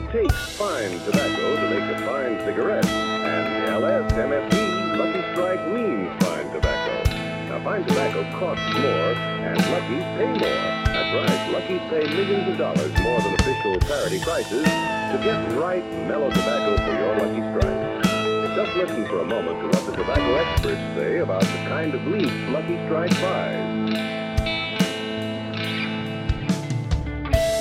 it takes fine tobacco to make a fine cigarette, and the LSMFT Lucky Strike means fine tobacco. Now, fine tobacco costs more, and Lucky pay more. That's right, Lucky pay millions of dollars more than official parity prices to get right mellow tobacco for your Lucky Strike. Just listen for a moment to what the tobacco experts say about the kind of leaf Lucky Strike buys.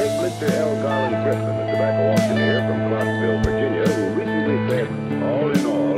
Take Mr. L. Garland Griffin, tobacco auctioneer from Clarksville, Virginia, who recently said, all in all,